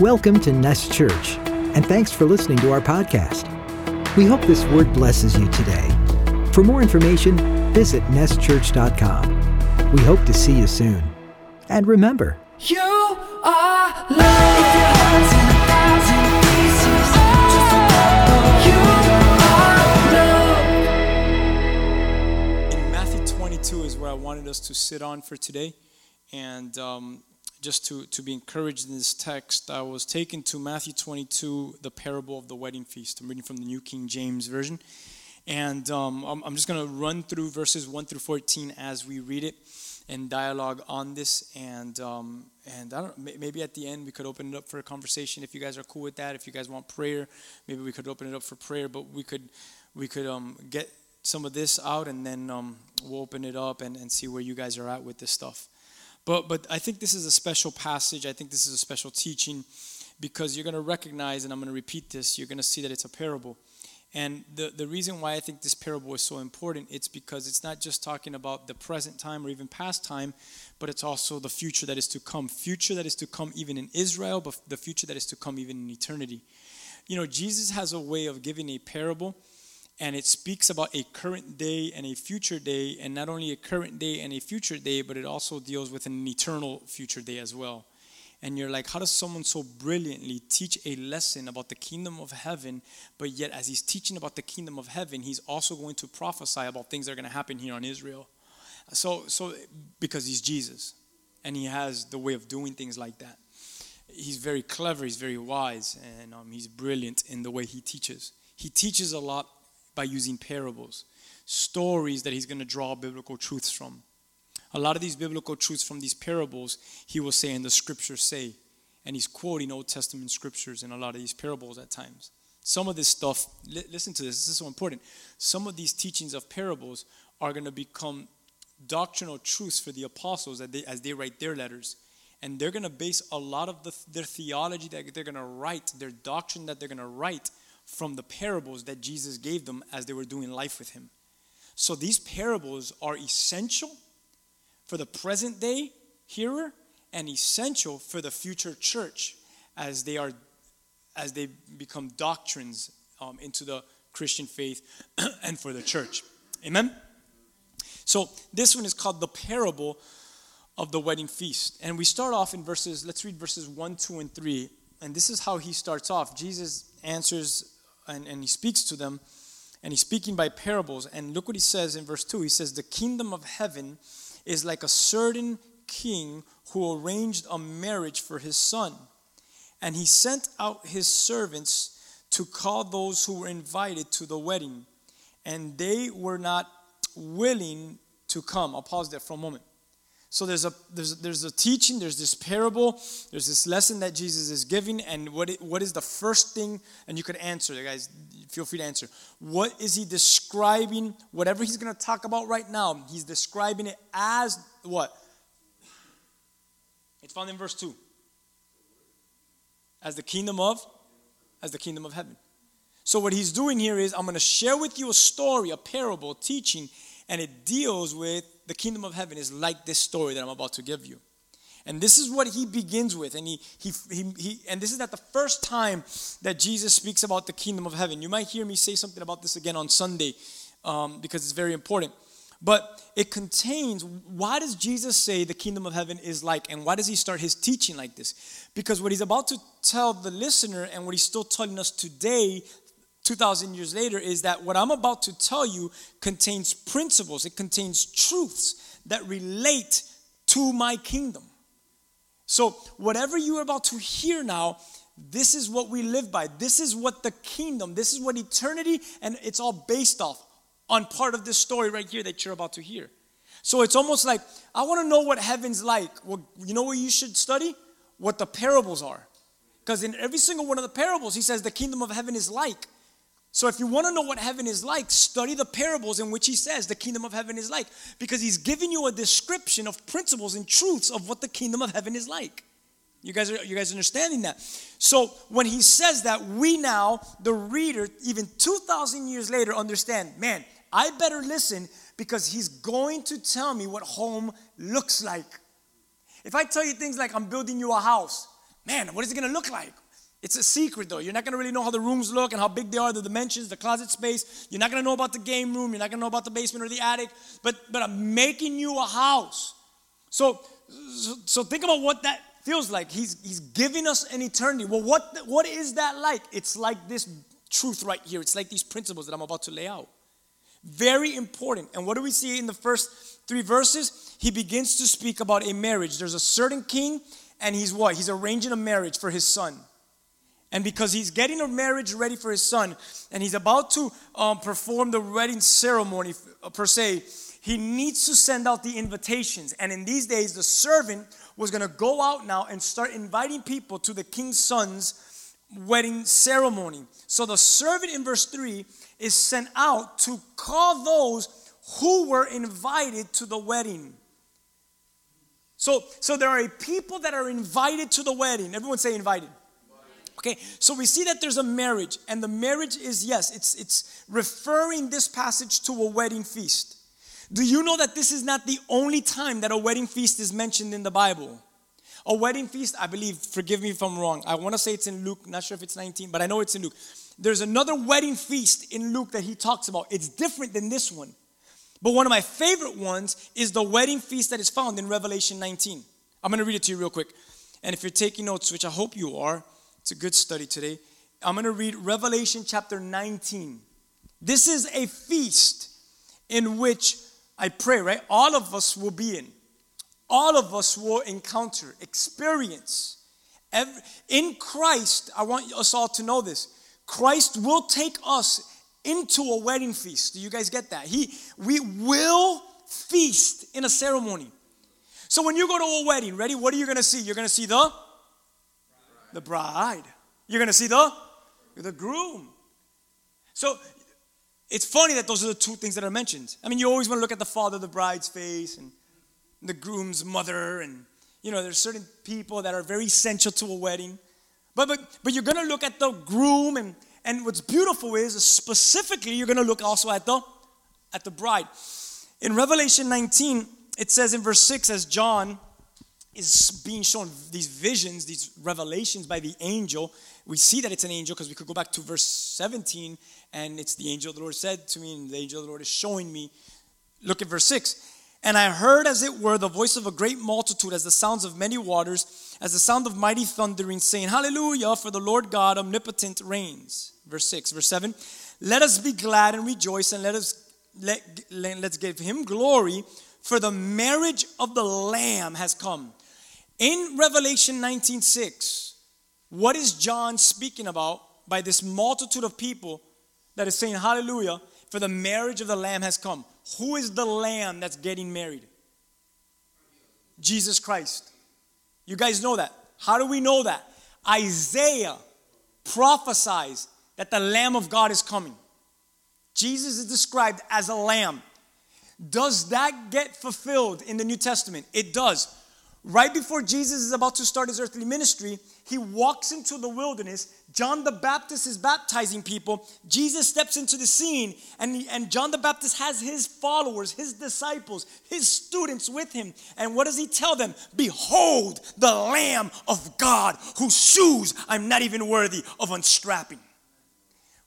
Welcome to Nest Church, and thanks for listening to our podcast. We hope this word blesses you today. For more information, visit nestchurch.com. We hope to see you soon. And remember, You are love. If your heart's in a thousand pieces, just remember you are love. in Matthew 22 is where I wanted us to sit on for today. And um, just to, to be encouraged in this text, I was taken to Matthew 22, the parable of the wedding feast. I'm reading from the New King James Version. And um, I'm, I'm just going to run through verses 1 through 14 as we read it and dialogue on this. And, um, and I don't maybe at the end we could open it up for a conversation if you guys are cool with that. If you guys want prayer, maybe we could open it up for prayer. But we could, we could um, get some of this out and then um, we'll open it up and, and see where you guys are at with this stuff. But, but I think this is a special passage. I think this is a special teaching because you're going to recognize, and I'm going to repeat this, you're going to see that it's a parable. And the, the reason why I think this parable is so important, it's because it's not just talking about the present time or even past time, but it's also the future that is to come. Future that is to come even in Israel, but the future that is to come even in eternity. You know, Jesus has a way of giving a parable and it speaks about a current day and a future day, and not only a current day and a future day, but it also deals with an eternal future day as well. And you're like, how does someone so brilliantly teach a lesson about the kingdom of heaven, but yet as he's teaching about the kingdom of heaven, he's also going to prophesy about things that are going to happen here on Israel? So, so because he's Jesus, and he has the way of doing things like that. He's very clever, he's very wise, and um, he's brilliant in the way he teaches. He teaches a lot by using parables, stories that he's going to draw biblical truths from. A lot of these biblical truths from these parables, he will say, and the scriptures say. And he's quoting Old Testament scriptures in a lot of these parables at times. Some of this stuff, li- listen to this, this is so important. Some of these teachings of parables are going to become doctrinal truths for the apostles that they, as they write their letters. And they're going to base a lot of the, their theology that they're going to write, their doctrine that they're going to write from the parables that Jesus gave them as they were doing life with him. So these parables are essential for the present day hearer and essential for the future church as they are as they become doctrines um, into the Christian faith and for the church. Amen. So this one is called the parable of the wedding feast. And we start off in verses, let's read verses 1, 2, and 3. And this is how he starts off. Jesus answers and, and he speaks to them, and he's speaking by parables. And look what he says in verse 2. He says, The kingdom of heaven is like a certain king who arranged a marriage for his son. And he sent out his servants to call those who were invited to the wedding. And they were not willing to come. I'll pause there for a moment. So there's a there's there's a teaching, there's this parable, there's this lesson that Jesus is giving, and what it, what is the first thing? And you could answer, guys. Feel free to answer. What is he describing? Whatever he's going to talk about right now, he's describing it as what? It's found in verse two. As the kingdom of, as the kingdom of heaven. So what he's doing here is I'm going to share with you a story, a parable, a teaching, and it deals with the kingdom of heaven is like this story that I'm about to give you. And this is what he begins with. And he, he, he, he, and this is not the first time that Jesus speaks about the kingdom of heaven. You might hear me say something about this again on Sunday um, because it's very important. But it contains why does Jesus say the kingdom of heaven is like, and why does he start his teaching like this? Because what he's about to tell the listener and what he's still telling us today 2,000 years later is that what I'm about to tell you contains principles, it contains truths that relate to my kingdom. So, whatever you're about to hear now, this is what we live by. This is what the kingdom, this is what eternity, and it's all based off on part of this story right here that you're about to hear. So, it's almost like I want to know what heaven's like. Well, you know what you should study? What the parables are. Because in every single one of the parables, he says the kingdom of heaven is like. So if you want to know what heaven is like, study the parables in which he says the kingdom of heaven is like because he's giving you a description of principles and truths of what the kingdom of heaven is like. You guys are you guys understanding that? So when he says that, we now, the reader, even 2,000 years later, understand, man, I better listen because he's going to tell me what home looks like. If I tell you things like I'm building you a house, Man, what is it gonna look like? It's a secret though. You're not gonna really know how the rooms look and how big they are, the dimensions, the closet space. You're not gonna know about the game room. You're not gonna know about the basement or the attic. But but I'm making you a house. So so, so think about what that feels like. He's he's giving us an eternity. Well, what what is that like? It's like this truth right here. It's like these principles that I'm about to lay out. Very important. And what do we see in the first three verses? He begins to speak about a marriage. There's a certain king, and he's what? He's arranging a marriage for his son. And because he's getting a marriage ready for his son, and he's about to um, perform the wedding ceremony uh, per se, he needs to send out the invitations. And in these days, the servant was going to go out now and start inviting people to the king's son's wedding ceremony. So the servant in verse 3 is sent out to call those who were invited to the wedding. So, so there are people that are invited to the wedding. Everyone say invited. Okay, so we see that there's a marriage, and the marriage is, yes, it's, it's referring this passage to a wedding feast. Do you know that this is not the only time that a wedding feast is mentioned in the Bible? A wedding feast, I believe, forgive me if I'm wrong. I want to say it's in Luke, not sure if it's 19, but I know it's in Luke. There's another wedding feast in Luke that he talks about. It's different than this one. But one of my favorite ones is the wedding feast that is found in Revelation 19. I'm going to read it to you real quick. And if you're taking notes, which I hope you are, it's a good study today. I'm going to read Revelation chapter 19. This is a feast in which I pray, right? All of us will be in. All of us will encounter, experience. In Christ, I want us all to know this. Christ will take us into a wedding feast. Do you guys get that? He we will feast in a ceremony. So when you go to a wedding, ready? What are you going to see? You're going to see the the bride. You're going to see the the groom. So it's funny that those are the two things that are mentioned. I mean, you always want to look at the father of the bride's face and the groom's mother, and you know, there's certain people that are very essential to a wedding. But but but you're gonna look at the groom, and and what's beautiful is specifically you're gonna look also at the at the bride. In Revelation 19, it says in verse 6, as John is being shown these visions, these revelations by the angel. We see that it's an angel because we could go back to verse 17 and it's the angel of the Lord said to me, and the angel of the Lord is showing me. Look at verse 6. And I heard, as it were, the voice of a great multitude, as the sounds of many waters, as the sound of mighty thundering, saying, Hallelujah, for the Lord God omnipotent reigns. Verse 6. Verse 7. Let us be glad and rejoice, and let us let, let's give him glory, for the marriage of the Lamb has come. In Revelation 19:6, what is John speaking about by this multitude of people that is saying hallelujah for the marriage of the lamb has come? Who is the lamb that's getting married? Jesus Christ. You guys know that. How do we know that? Isaiah prophesies that the lamb of God is coming. Jesus is described as a lamb. Does that get fulfilled in the New Testament? It does. Right before Jesus is about to start his earthly ministry, he walks into the wilderness. John the Baptist is baptizing people. Jesus steps into the scene, and, he, and John the Baptist has his followers, his disciples, his students with him. And what does he tell them? Behold, the Lamb of God, whose shoes I'm not even worthy of unstrapping.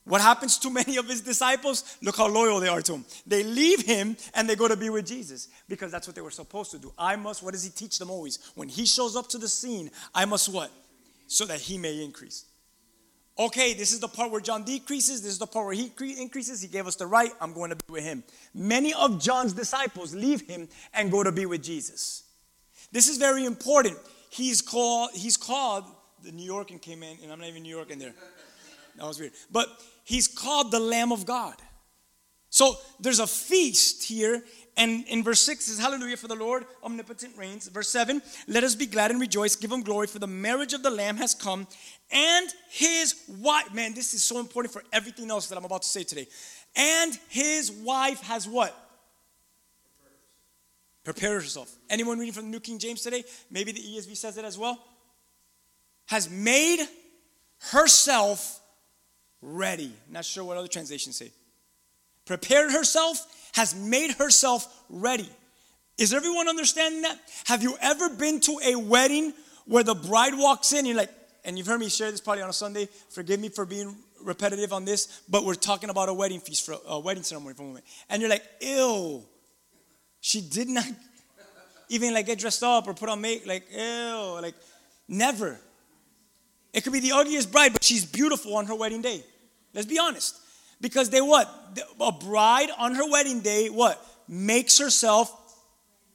What happens to many of his disciples? Look how loyal they are to him. They leave him and they go to be with Jesus because that's what they were supposed to do. I must, what does he teach them always? When he shows up to the scene, I must what? So that he may increase. Okay, this is the part where John decreases. This is the part where he increases. He gave us the right. I'm going to be with him. Many of John's disciples leave him and go to be with Jesus. This is very important. He's called, he's called, the New Yorker came in, and I'm not even New York in there. That was weird. But he's called the Lamb of God. So there's a feast here. And in verse 6 says, Hallelujah for the Lord, omnipotent reigns. Verse 7, let us be glad and rejoice, give him glory, for the marriage of the Lamb has come, and his wife. Man, this is so important for everything else that I'm about to say today. And his wife has what? Prepare herself. Anyone reading from the New King James today? Maybe the ESV says it as well. Has made herself ready. Not sure what other translations say. Prepared herself, has made herself ready. Is everyone understanding that? Have you ever been to a wedding where the bride walks in, you're like, and you've heard me share this probably on a Sunday. Forgive me for being repetitive on this, but we're talking about a wedding feast for a wedding ceremony for a moment. And you're like, ew. She did not even like get dressed up or put on make like ew, like never. It could be the ugliest bride, but she's beautiful on her wedding day. Let's be honest. Because they what? A bride on her wedding day, what? Makes herself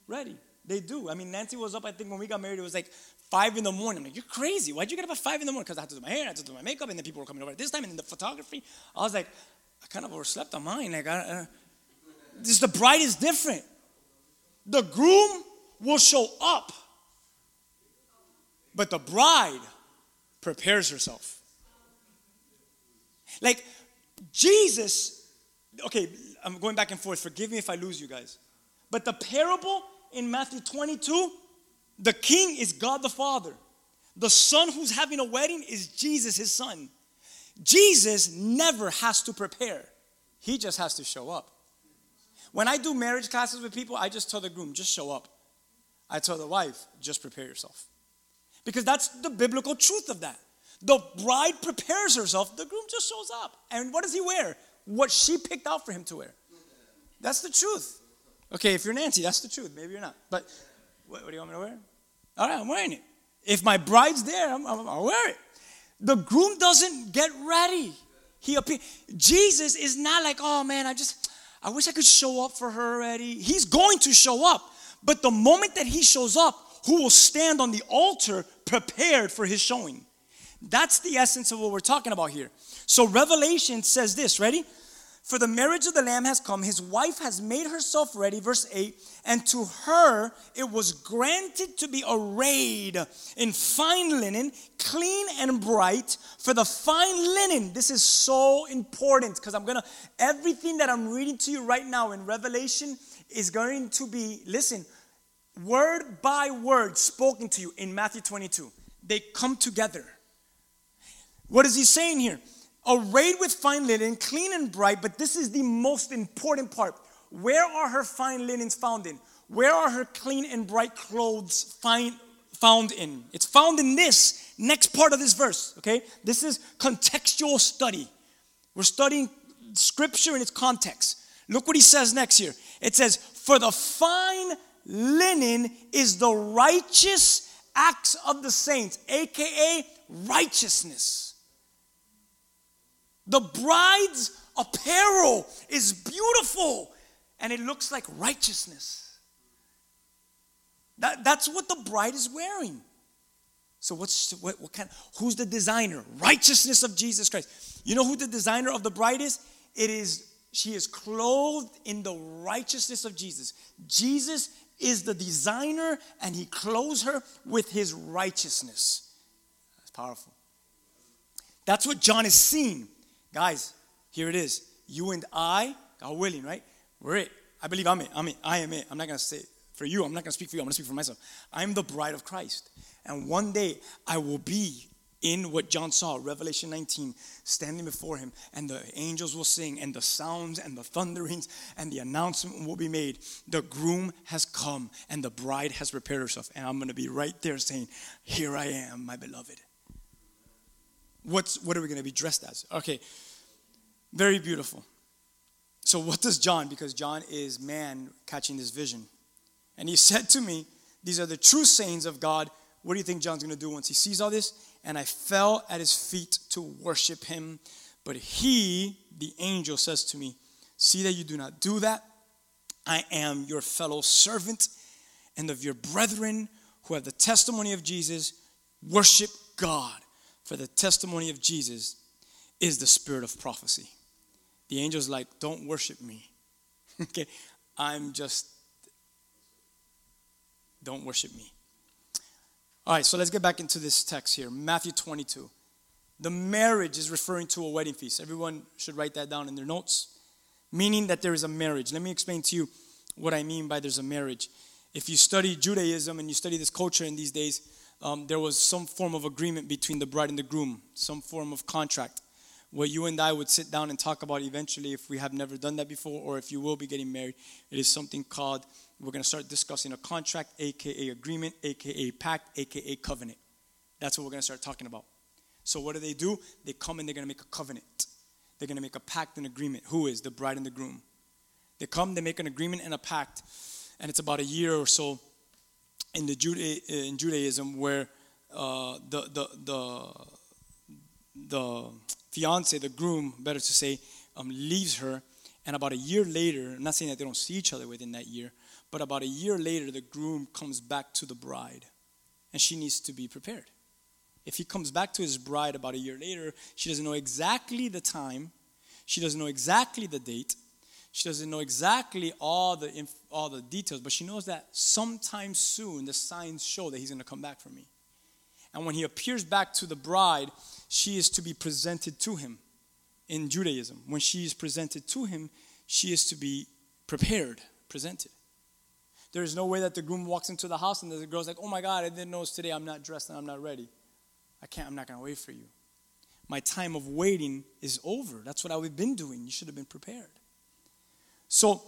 ready. They do. I mean, Nancy was up, I think, when we got married, it was like five in the morning. I'm like, you're crazy. Why'd you get up at five in the morning? Because I had to do my hair, I had to do my makeup, and then people were coming over at this time, and then the photography. I was like, I kind of overslept on mine. Like, I, uh, this, the bride is different. The groom will show up, but the bride prepares herself. Like, Jesus, okay, I'm going back and forth. Forgive me if I lose you guys. But the parable in Matthew 22, the king is God the Father. The son who's having a wedding is Jesus, his son. Jesus never has to prepare, he just has to show up. When I do marriage classes with people, I just tell the groom, just show up. I tell the wife, just prepare yourself. Because that's the biblical truth of that. The bride prepares herself, the groom just shows up. And what does he wear? What she picked out for him to wear. That's the truth. Okay, if you're Nancy, that's the truth. Maybe you're not. But what, what do you want me to wear? All right, I'm wearing it. If my bride's there, I'm, I'm, I'll wear it. The groom doesn't get ready. He appears. Jesus is not like, oh man, I just, I wish I could show up for her already. He's going to show up. But the moment that he shows up, who will stand on the altar prepared for his showing? That's the essence of what we're talking about here. So Revelation says this, ready? For the marriage of the Lamb has come, his wife has made herself ready, verse 8, and to her it was granted to be arrayed in fine linen, clean and bright. For the fine linen, this is so important because I'm gonna, everything that I'm reading to you right now in Revelation is going to be, listen, word by word spoken to you in Matthew 22. They come together. What is he saying here? Arrayed with fine linen, clean and bright, but this is the most important part. Where are her fine linens found in? Where are her clean and bright clothes find, found in? It's found in this next part of this verse, okay? This is contextual study. We're studying scripture in its context. Look what he says next here. It says, For the fine linen is the righteous acts of the saints, aka righteousness. The bride's apparel is beautiful and it looks like righteousness. That, that's what the bride is wearing. So what's what, what kind? Who's the designer? Righteousness of Jesus Christ. You know who the designer of the bride is? It is she is clothed in the righteousness of Jesus. Jesus is the designer, and he clothes her with his righteousness. That's powerful. That's what John is seeing. Guys, here it is. You and I, God willing, right? We're it. I believe I'm it. I'm it. I am it. I'm not going to say for you. I'm not going to speak for you. I'm going to speak for myself. I'm the bride of Christ. And one day I will be in what John saw, Revelation 19, standing before him, and the angels will sing, and the sounds and the thunderings and the announcement will be made. The groom has come, and the bride has prepared herself. And I'm going to be right there saying, Here I am, my beloved. What's, what are we going to be dressed as? Okay, very beautiful. So, what does John, because John is man catching this vision, and he said to me, These are the true sayings of God. What do you think John's going to do once he sees all this? And I fell at his feet to worship him. But he, the angel, says to me, See that you do not do that. I am your fellow servant and of your brethren who have the testimony of Jesus. Worship God. For the testimony of Jesus is the spirit of prophecy. The angel's like, Don't worship me. okay, I'm just, don't worship me. All right, so let's get back into this text here Matthew 22. The marriage is referring to a wedding feast. Everyone should write that down in their notes, meaning that there is a marriage. Let me explain to you what I mean by there's a marriage. If you study Judaism and you study this culture in these days, um, there was some form of agreement between the bride and the groom, some form of contract, what you and I would sit down and talk about eventually if we have never done that before or if you will be getting married. It is something called, we're going to start discussing a contract, aka agreement, aka pact, aka covenant. That's what we're going to start talking about. So, what do they do? They come and they're going to make a covenant. They're going to make a pact and agreement. Who is? The bride and the groom. They come, they make an agreement and a pact, and it's about a year or so in the Juda- in Judaism where uh, the the the the fiance, the groom, better to say, um, leaves her, and about a year later, I'm not saying that they don't see each other within that year, but about a year later, the groom comes back to the bride, and she needs to be prepared. If he comes back to his bride about a year later, she doesn't know exactly the time, she doesn't know exactly the date, she doesn't know exactly all the inf- all the details, but she knows that sometime soon the signs show that he's going to come back for me. And when he appears back to the bride, she is to be presented to him in Judaism. When she is presented to him, she is to be prepared, presented. There is no way that the groom walks into the house and the girl's like, "Oh my God, I didn't know it's today. I'm not dressed and I'm not ready. I can't. I'm not going to wait for you. My time of waiting is over. That's what I've been doing. You should have been prepared." So,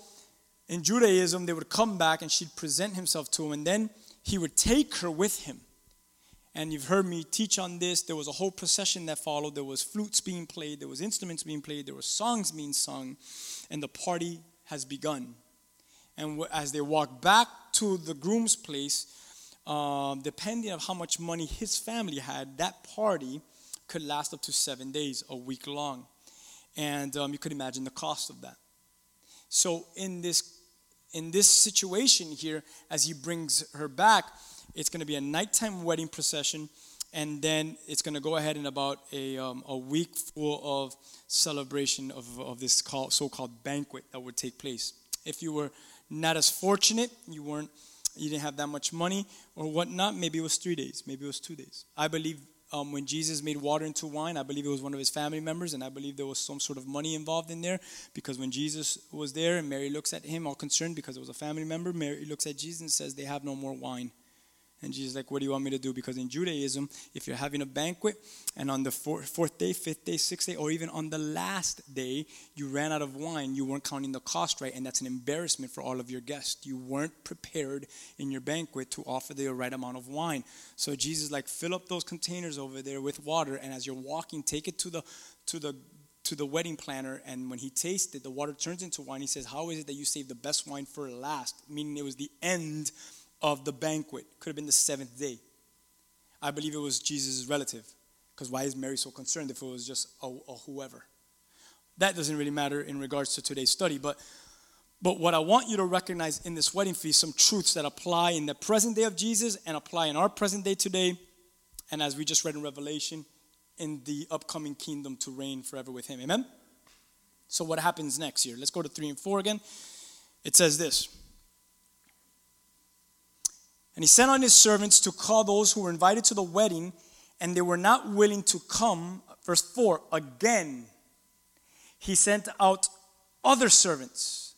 in Judaism, they would come back and she'd present himself to him, and then he would take her with him. And you've heard me teach on this. There was a whole procession that followed. There was flutes being played, there was instruments being played, there were songs being sung, and the party has begun. And as they walk back to the groom's place, um, depending on how much money his family had, that party could last up to seven days, a week long. And um, you could imagine the cost of that. So in this in this situation here, as he brings her back, it's going to be a nighttime wedding procession, and then it's going to go ahead in about a, um, a week full of celebration of, of this call, so-called banquet that would take place. If you were not as fortunate, you weren't, you didn't have that much money or whatnot, maybe it was three days, maybe it was two days. I believe um, when Jesus made water into wine, I believe it was one of his family members, and I believe there was some sort of money involved in there because when Jesus was there and Mary looks at him all concerned because it was a family member, Mary looks at Jesus and says, They have no more wine. And Jesus like, what do you want me to do? Because in Judaism, if you're having a banquet and on the fourth, fourth day, fifth day, sixth day, or even on the last day, you ran out of wine, you weren't counting the cost right, and that's an embarrassment for all of your guests. You weren't prepared in your banquet to offer the right amount of wine. So Jesus like, fill up those containers over there with water, and as you're walking, take it to the to the to the wedding planner, and when he tasted, the water turns into wine. He says, How is it that you saved the best wine for last? Meaning it was the end of the banquet. Could have been the seventh day. I believe it was Jesus' relative. Because why is Mary so concerned if it was just a, a whoever? That doesn't really matter in regards to today's study. But, but what I want you to recognize in this wedding feast, some truths that apply in the present day of Jesus and apply in our present day today. And as we just read in Revelation, in the upcoming kingdom to reign forever with him. Amen? So, what happens next here? Let's go to 3 and 4 again. It says this. And he sent on his servants to call those who were invited to the wedding, and they were not willing to come. Verse 4 again, he sent out other servants.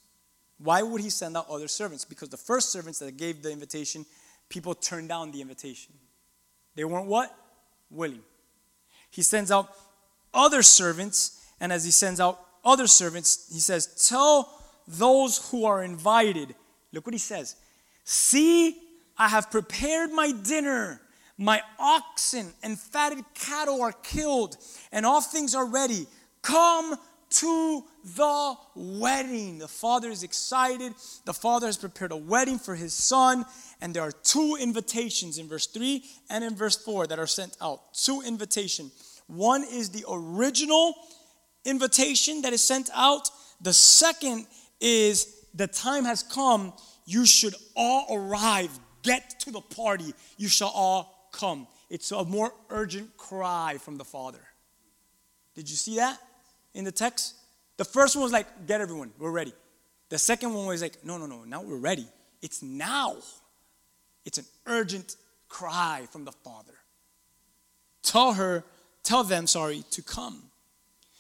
Why would he send out other servants? Because the first servants that gave the invitation, people turned down the invitation. They weren't what? Willing. He sends out other servants, and as he sends out other servants, he says, Tell those who are invited. Look what he says. See I have prepared my dinner. My oxen and fatted cattle are killed, and all things are ready. Come to the wedding. The father is excited. The father has prepared a wedding for his son, and there are two invitations in verse 3 and in verse 4 that are sent out. Two invitation. One is the original invitation that is sent out. The second is the time has come. You should all arrive Get to the party, you shall all come. It's a more urgent cry from the Father. Did you see that in the text? The first one was like, Get everyone, we're ready. The second one was like, No, no, no, now we're ready. It's now. It's an urgent cry from the Father. Tell her, tell them, sorry, to come.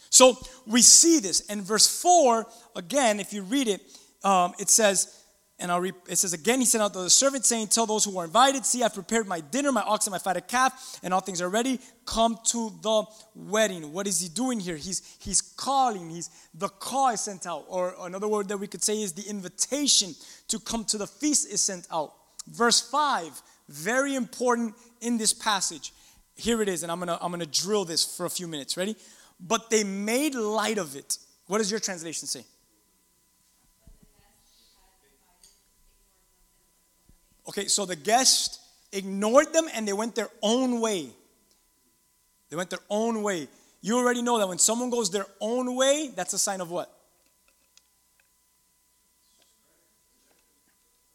So we see this. in verse 4, again, if you read it, um, it says, And I'll re- it says again, he sent out the servant saying, Tell those who are invited, see, I've prepared my dinner, my ox and my fatted calf, and all things are ready. Come to the wedding. What is he doing here? He's he's calling. He's the call is sent out. Or another word that we could say is the invitation to come to the feast is sent out. Verse 5, very important in this passage. Here it is, and I'm gonna I'm gonna drill this for a few minutes. Ready? But they made light of it. What does your translation say? Okay, so the guest ignored them and they went their own way. They went their own way. You already know that when someone goes their own way, that's a sign of what?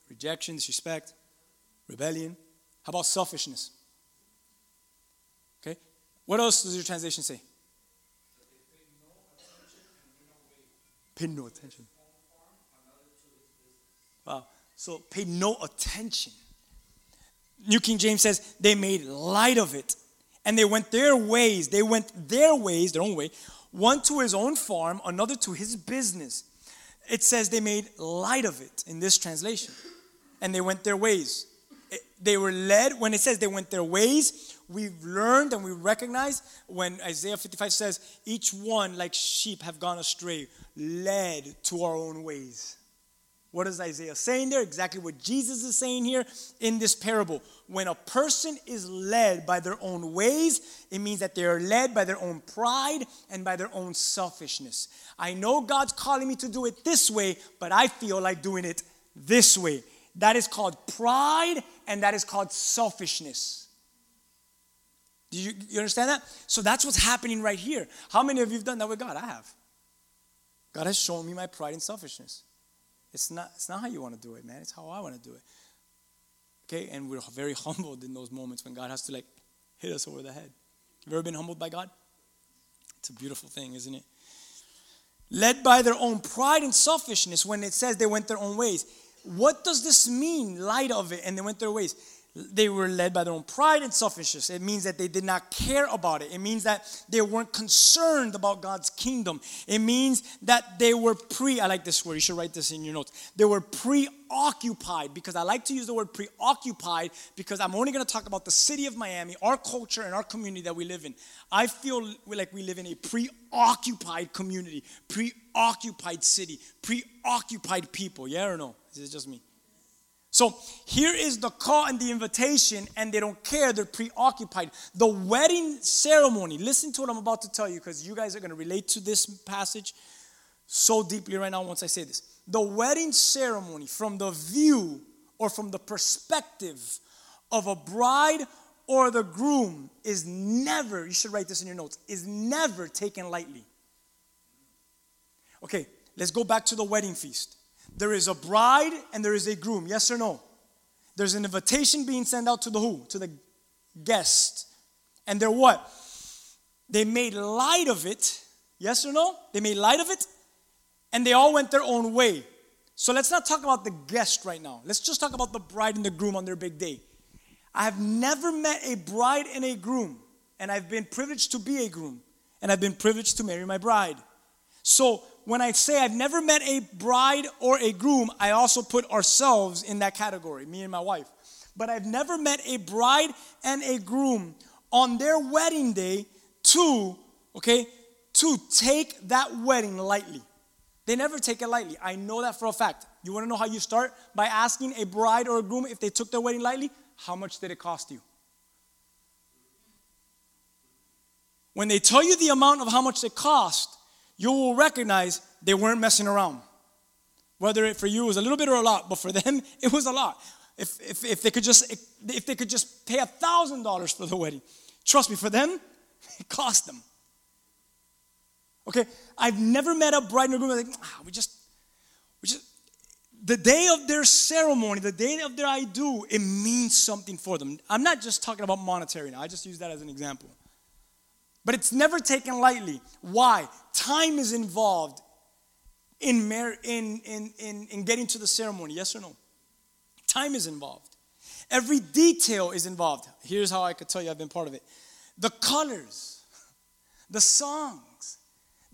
Rejection, disrespect, rebellion. How about selfishness? Okay? What else does your translation say? Pay no attention. So pay no attention. New King James says they made light of it and they went their ways. They went their ways, their own way, one to his own farm, another to his business. It says they made light of it in this translation and they went their ways. They were led, when it says they went their ways, we've learned and we recognize when Isaiah 55 says, each one like sheep have gone astray, led to our own ways. What is Isaiah saying there? Exactly what Jesus is saying here in this parable. When a person is led by their own ways, it means that they are led by their own pride and by their own selfishness. I know God's calling me to do it this way, but I feel like doing it this way. That is called pride and that is called selfishness. Do you, you understand that? So that's what's happening right here. How many of you have done that with God? I have. God has shown me my pride and selfishness. It's not, it's not how you want to do it, man. It's how I want to do it. Okay, and we're very humbled in those moments when God has to like hit us over the head. Have you ever been humbled by God? It's a beautiful thing, isn't it? Led by their own pride and selfishness when it says they went their own ways. What does this mean, light of it, and they went their ways? They were led by their own pride and selfishness. It means that they did not care about it. It means that they weren't concerned about God's kingdom. It means that they were pre, I like this word, you should write this in your notes. They were preoccupied because I like to use the word preoccupied because I'm only going to talk about the city of Miami, our culture, and our community that we live in. I feel like we live in a preoccupied community, preoccupied city, preoccupied people. Yeah or no? Is it just me? So here is the call and the invitation, and they don't care, they're preoccupied. The wedding ceremony, listen to what I'm about to tell you because you guys are going to relate to this passage so deeply right now once I say this. The wedding ceremony, from the view or from the perspective of a bride or the groom, is never, you should write this in your notes, is never taken lightly. Okay, let's go back to the wedding feast. There is a bride and there is a groom, yes or no? There's an invitation being sent out to the who? To the guest. And they're what? They made light of it, yes or no? They made light of it, and they all went their own way. So let's not talk about the guest right now. Let's just talk about the bride and the groom on their big day. I have never met a bride and a groom, and I've been privileged to be a groom, and I've been privileged to marry my bride. So when I say I've never met a bride or a groom, I also put ourselves in that category, me and my wife. But I've never met a bride and a groom on their wedding day to, okay, to take that wedding lightly. They never take it lightly. I know that for a fact. You want to know how you start? By asking a bride or a groom if they took their wedding lightly, how much did it cost you? When they tell you the amount of how much it cost, you will recognize they weren't messing around. Whether it for you was a little bit or a lot, but for them it was a lot. If, if, if they could just if they could just pay a thousand dollars for the wedding, trust me, for them, it cost them. Okay, I've never met a bride and groom like ah, we just we just the day of their ceremony, the day of their I do, it means something for them. I'm not just talking about monetary now. I just use that as an example. But it's never taken lightly. Why? Time is involved in, mar- in, in, in, in getting to the ceremony, yes or no? Time is involved. Every detail is involved. Here's how I could tell you I've been part of it the colors, the songs,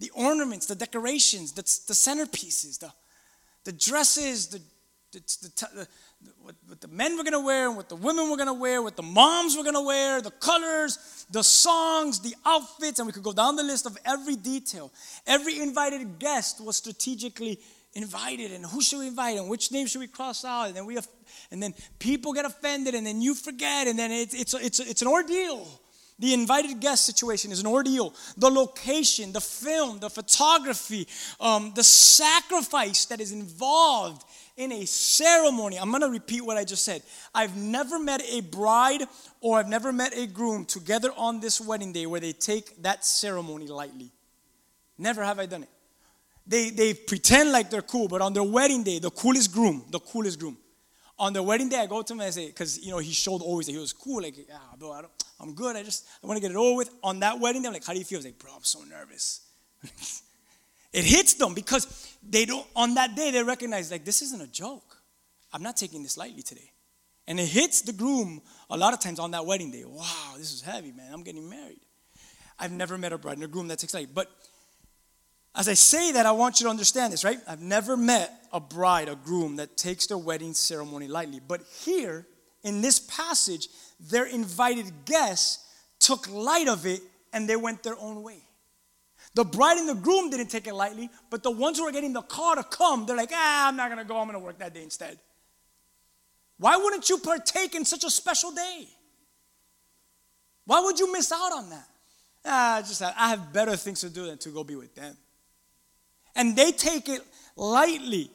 the ornaments, the decorations, the, the centerpieces, the, the dresses, the the, the, the what, what the men were gonna wear, and what the women were gonna wear, what the moms were gonna wear, the colors, the songs, the outfits, and we could go down the list of every detail. Every invited guest was strategically invited, and who should we invite, and which name should we cross out, and then we, and then people get offended, and then you forget, and then it's it's it's it's an ordeal. The invited guest situation is an ordeal. The location, the film, the photography, um, the sacrifice that is involved in a ceremony. I'm going to repeat what I just said. I've never met a bride or I've never met a groom together on this wedding day where they take that ceremony lightly. Never have I done it. They, they pretend like they're cool, but on their wedding day, the coolest groom, the coolest groom. On their wedding day, I go to him and I say, because you know he showed always that he was cool, like, ah, bro, I don't, I'm good. I just I want to get it over with. On that wedding day, I'm like, how do you feel? He's like, bro, I'm so nervous. it hits them because they don't. On that day, they recognize like this isn't a joke. I'm not taking this lightly today, and it hits the groom a lot of times on that wedding day. Wow, this is heavy, man. I'm getting married. I've never met a bride and a groom that takes lightly, but as I say that, I want you to understand this, right? I've never met a bride, a groom that takes their wedding ceremony lightly. But here, in this passage, their invited guests took light of it and they went their own way. The bride and the groom didn't take it lightly, but the ones who are getting the car to come, they're like, ah, I'm not gonna go, I'm gonna work that day instead. Why wouldn't you partake in such a special day? Why would you miss out on that? Ah, just I have better things to do than to go be with them. And they take it lightly.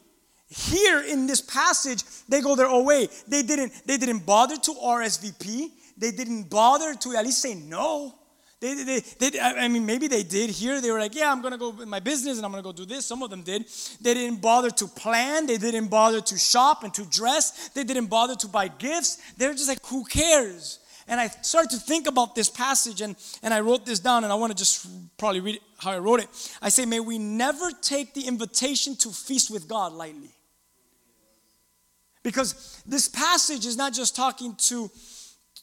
Here in this passage, they go their own way. They didn't, they didn't bother to RSVP. They didn't bother to at least say no. They, they, they, I mean, maybe they did here. They were like, yeah, I'm going to go in my business and I'm going to go do this. Some of them did. They didn't bother to plan. They didn't bother to shop and to dress. They didn't bother to buy gifts. They were just like, who cares? And I started to think about this passage and, and I wrote this down and I want to just probably read how I wrote it. I say, may we never take the invitation to feast with God lightly. Because this passage is not just talking to,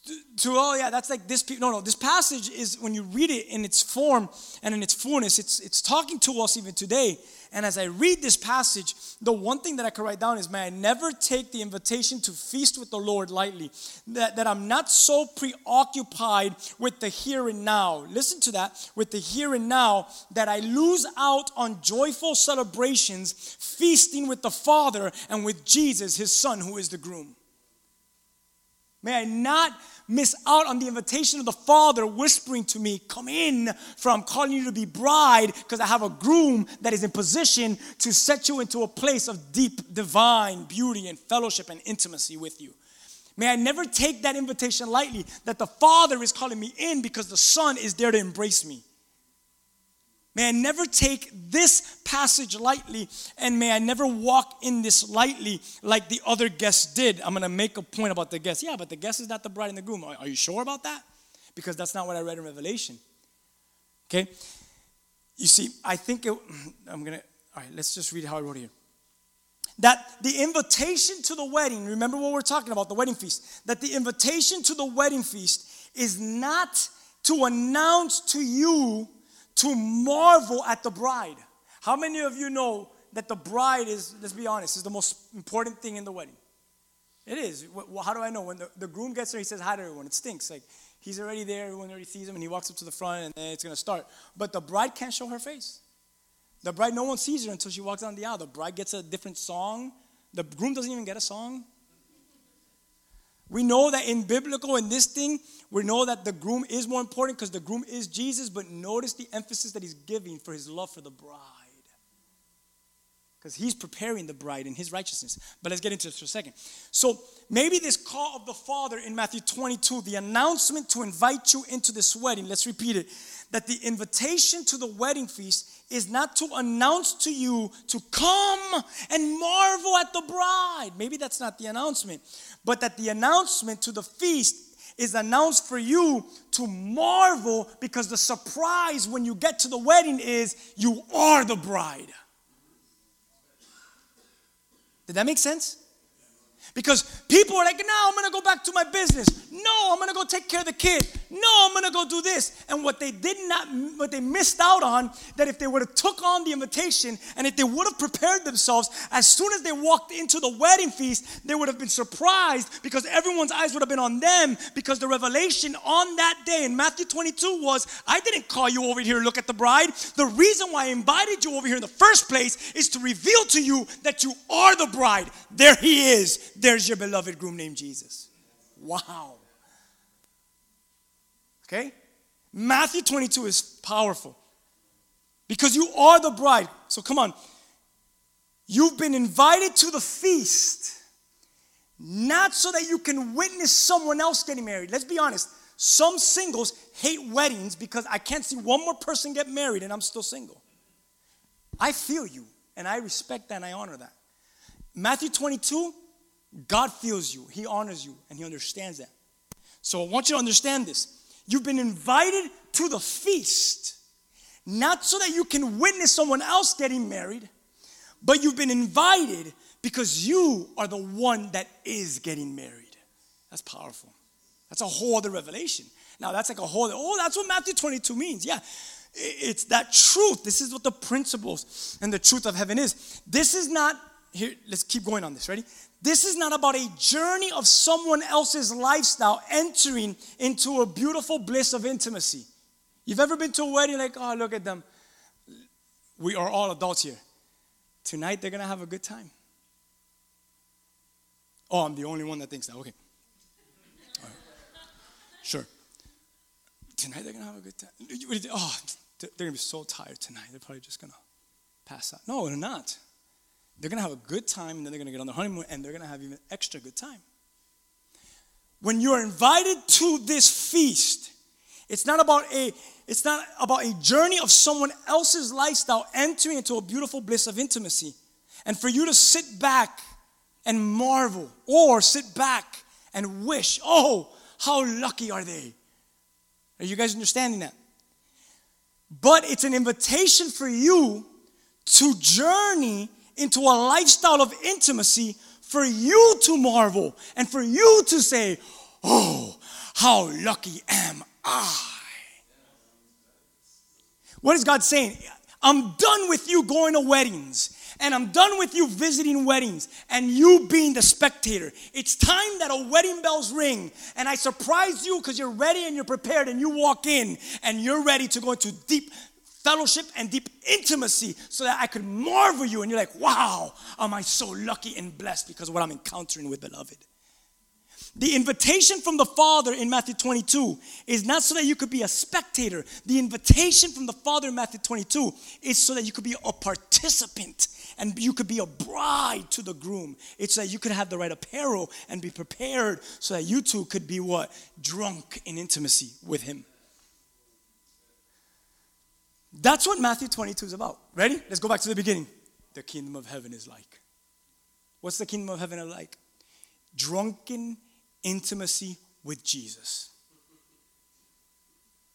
to oh yeah, that's like this. No, no. This passage is when you read it in its form and in its fullness, it's it's talking to us even today. And as I read this passage, the one thing that I could write down is, may I never take the invitation to feast with the Lord lightly. That, that I'm not so preoccupied with the here and now. Listen to that, with the here and now, that I lose out on joyful celebrations, feasting with the Father and with Jesus, his Son, who is the groom. May I not miss out on the invitation of the Father whispering to me, Come in, for I'm calling you to be bride, because I have a groom that is in position to set you into a place of deep divine beauty and fellowship and intimacy with you. May I never take that invitation lightly that the Father is calling me in because the Son is there to embrace me. May I never take this passage lightly, and may I never walk in this lightly like the other guests did. I'm gonna make a point about the guests. Yeah, but the guest is not the bride and the groom. Are, are you sure about that? Because that's not what I read in Revelation. Okay? You see, I think it, I'm gonna, all right, let's just read how I wrote here. That the invitation to the wedding, remember what we're talking about, the wedding feast, that the invitation to the wedding feast is not to announce to you to marvel at the bride. How many of you know that the bride is, let's be honest, is the most important thing in the wedding? It is. How do I know? When the, the groom gets there, he says hi to everyone. It stinks. Like, he's already there, everyone already sees him, and he walks up to the front, and it's going to start. But the bride can't show her face. The bride, no one sees her until she walks down the aisle. The bride gets a different song. The groom doesn't even get a song. We know that in biblical, in this thing, we know that the groom is more important because the groom is Jesus, but notice the emphasis that he's giving for his love for the bride. Because he's preparing the bride in his righteousness. But let's get into this for a second. So maybe this call of the Father in Matthew 22, the announcement to invite you into this wedding, let's repeat it, that the invitation to the wedding feast is not to announce to you to come and marvel at the bride. Maybe that's not the announcement, but that the announcement to the feast is announced for you to marvel because the surprise when you get to the wedding is you are the bride. Did that make sense? Because people are like, no, I'm gonna go back to my business. No, I'm gonna go take care of the kid. No, I'm gonna go do this. And what they did not, what they missed out on, that if they would have took on the invitation and if they would have prepared themselves, as soon as they walked into the wedding feast, they would have been surprised because everyone's eyes would have been on them because the revelation on that day in Matthew 22 was, I didn't call you over here to look at the bride. The reason why I invited you over here in the first place is to reveal to you that you are the bride. There he is. There's your beloved groom named Jesus. Wow. Okay? Matthew 22 is powerful because you are the bride. So come on. You've been invited to the feast, not so that you can witness someone else getting married. Let's be honest. Some singles hate weddings because I can't see one more person get married and I'm still single. I feel you and I respect that and I honor that. Matthew 22, God feels you, He honors you, and He understands that. So I want you to understand this. You've been invited to the feast, not so that you can witness someone else getting married, but you've been invited because you are the one that is getting married. That's powerful. That's a whole other revelation. Now, that's like a whole, oh, that's what Matthew 22 means. Yeah, it's that truth. This is what the principles and the truth of heaven is. This is not, here, let's keep going on this. Ready? This is not about a journey of someone else's lifestyle entering into a beautiful bliss of intimacy. You've ever been to a wedding like, oh, look at them. We are all adults here. Tonight they're going to have a good time. Oh, I'm the only one that thinks that. Okay. Sure. Tonight they're going to have a good time. Oh, they're going to be so tired tonight. They're probably just going to pass out. No, they're not. They're going to have a good time, and then they're going to get on their honeymoon, and they're going to have even extra good time. When you're invited to this feast, it's not about a it's not about a journey of someone else's lifestyle entering into a beautiful bliss of intimacy. And for you to sit back and marvel or sit back and wish, "Oh, how lucky are they?" Are you guys understanding that? But it's an invitation for you to journey into a lifestyle of intimacy for you to marvel and for you to say, Oh, how lucky am I? What is God saying? I'm done with you going to weddings and I'm done with you visiting weddings and you being the spectator. It's time that a wedding bells ring and I surprise you because you're ready and you're prepared and you walk in and you're ready to go into deep fellowship and deep intimacy so that I could marvel you and you're like, wow, am I so lucky and blessed because of what I'm encountering with beloved. The invitation from the Father in Matthew 22 is not so that you could be a spectator. The invitation from the Father in Matthew 22 is so that you could be a participant and you could be a bride to the groom. It's so that you could have the right apparel and be prepared so that you too could be what? Drunk in intimacy with Him. That's what Matthew 22 is about. Ready? Let's go back to the beginning. The kingdom of heaven is like. What's the kingdom of heaven like? Drunken intimacy with Jesus.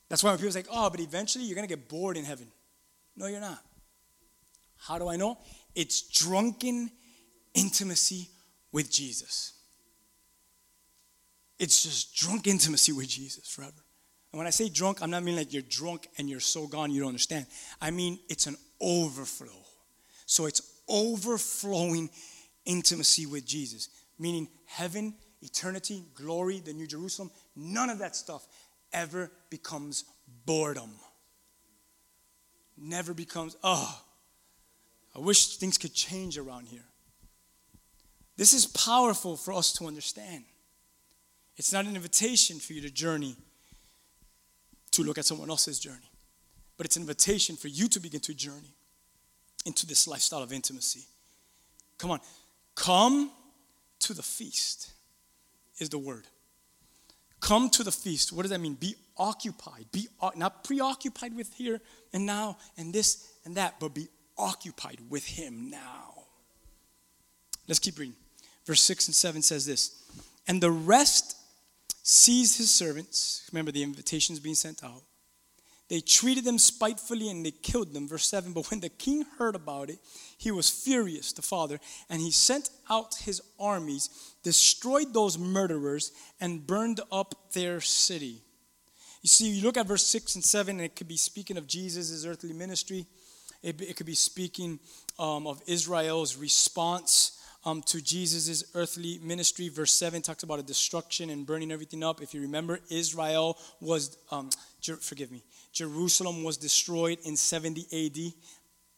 That's why when people say, oh, but eventually you're going to get bored in heaven. No, you're not. How do I know? It's drunken intimacy with Jesus. It's just drunk intimacy with Jesus forever. And when I say drunk, I'm not meaning like you're drunk and you're so gone you don't understand. I mean it's an overflow. So it's overflowing intimacy with Jesus, meaning heaven, eternity, glory, the New Jerusalem, none of that stuff ever becomes boredom. Never becomes, oh, I wish things could change around here. This is powerful for us to understand. It's not an invitation for you to journey to look at someone else's journey. But it's an invitation for you to begin to journey into this lifestyle of intimacy. Come on, come to the feast is the word. Come to the feast. What does that mean? Be occupied. Be not preoccupied with here and now and this and that, but be occupied with him now. Let's keep reading. Verse 6 and 7 says this And the rest seized his servants. Remember, the invitation's being sent out. They treated them spitefully and they killed them. Verse 7 But when the king heard about it, he was furious, the father, and he sent out his armies, destroyed those murderers, and burned up their city. You see, you look at verse 6 and 7, and it could be speaking of Jesus' earthly ministry. It, it could be speaking um, of Israel's response um, to Jesus' earthly ministry. Verse 7 talks about a destruction and burning everything up. If you remember, Israel was, um, Jer- forgive me, Jerusalem was destroyed in 70 AD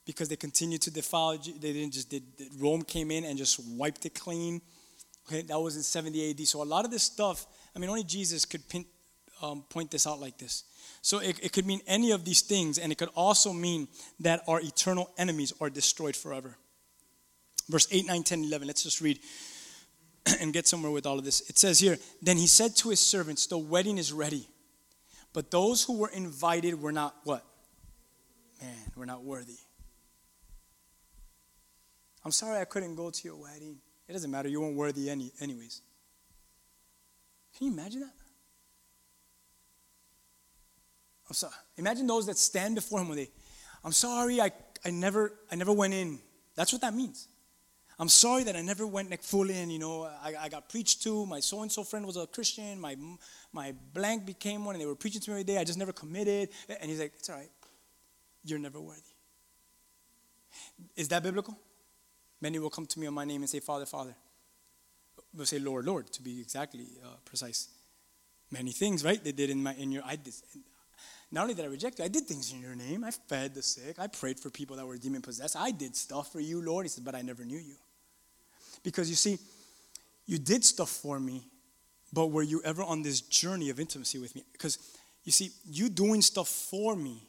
because they continued to defile. They didn't just, did, Rome came in and just wiped it clean. Okay, that was in 70 AD. So a lot of this stuff, I mean, only Jesus could pin, um, point this out like this. So it, it could mean any of these things, and it could also mean that our eternal enemies are destroyed forever. Verse 8, 9, 10, 11. Let's just read and get somewhere with all of this. It says here Then he said to his servants, The wedding is ready, but those who were invited were not what? Man, we're not worthy. I'm sorry I couldn't go to your wedding. It doesn't matter. You weren't worthy any, anyways. Can you imagine that? I'm sorry. Imagine those that stand before him when they, I'm sorry, I, I never I never went in. That's what that means. I'm sorry that I never went like full in. You know, I, I got preached to. My so and so friend was a Christian. My my blank became one, and they were preaching to me every day. I just never committed. And he's like, it's all right. You're never worthy. Is that biblical? Many will come to me on my name and say, Father, Father. We'll say, Lord, Lord, to be exactly uh, precise. Many things, right? They did in my in your. I did. Not only did I reject you, I did things in your name. I fed the sick. I prayed for people that were demon possessed. I did stuff for you, Lord. He said, but I never knew you. Because you see, you did stuff for me, but were you ever on this journey of intimacy with me? Because you see, you doing stuff for me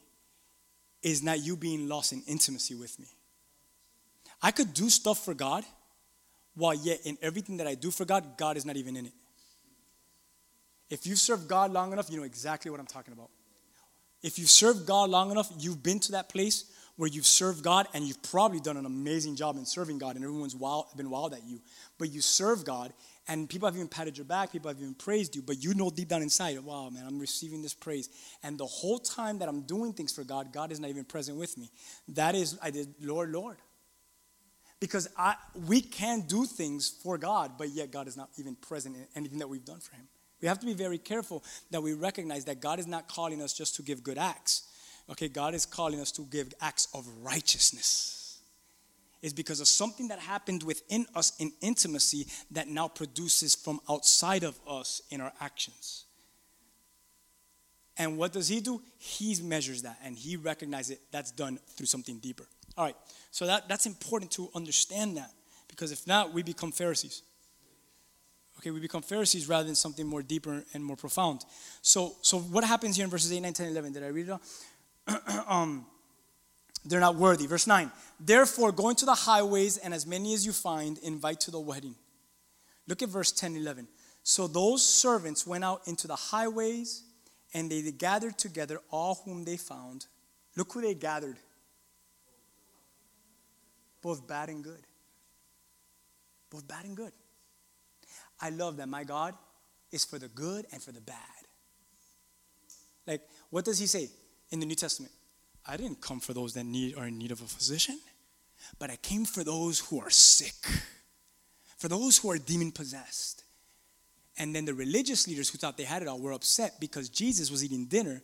is not you being lost in intimacy with me. I could do stuff for God, while yet in everything that I do for God, God is not even in it. If you serve God long enough, you know exactly what I'm talking about. If you've served God long enough, you've been to that place where you've served God and you've probably done an amazing job in serving God and everyone's wild, been wild at you. But you serve God and people have even patted your back, people have even praised you, but you know deep down inside, wow, man, I'm receiving this praise. And the whole time that I'm doing things for God, God is not even present with me. That is, I did, Lord, Lord. Because I, we can do things for God, but yet God is not even present in anything that we've done for Him. We have to be very careful that we recognize that God is not calling us just to give good acts. Okay, God is calling us to give acts of righteousness. It's because of something that happened within us in intimacy that now produces from outside of us in our actions. And what does he do? He measures that and he recognizes it. That's done through something deeper. All right, so that, that's important to understand that because if not, we become Pharisees. Okay, we become Pharisees rather than something more deeper and more profound. So, so what happens here in verses 8, 9, 10, 11? Did I read it all? um, they're not worthy. Verse 9. Therefore, go into the highways, and as many as you find, invite to the wedding. Look at verse 10, 11. So those servants went out into the highways, and they gathered together all whom they found. Look who they gathered both bad and good. Both bad and good. I love that my God is for the good and for the bad. Like, what does he say in the New Testament? I didn't come for those that need are in need of a physician, but I came for those who are sick, for those who are demon possessed. And then the religious leaders who thought they had it all were upset because Jesus was eating dinner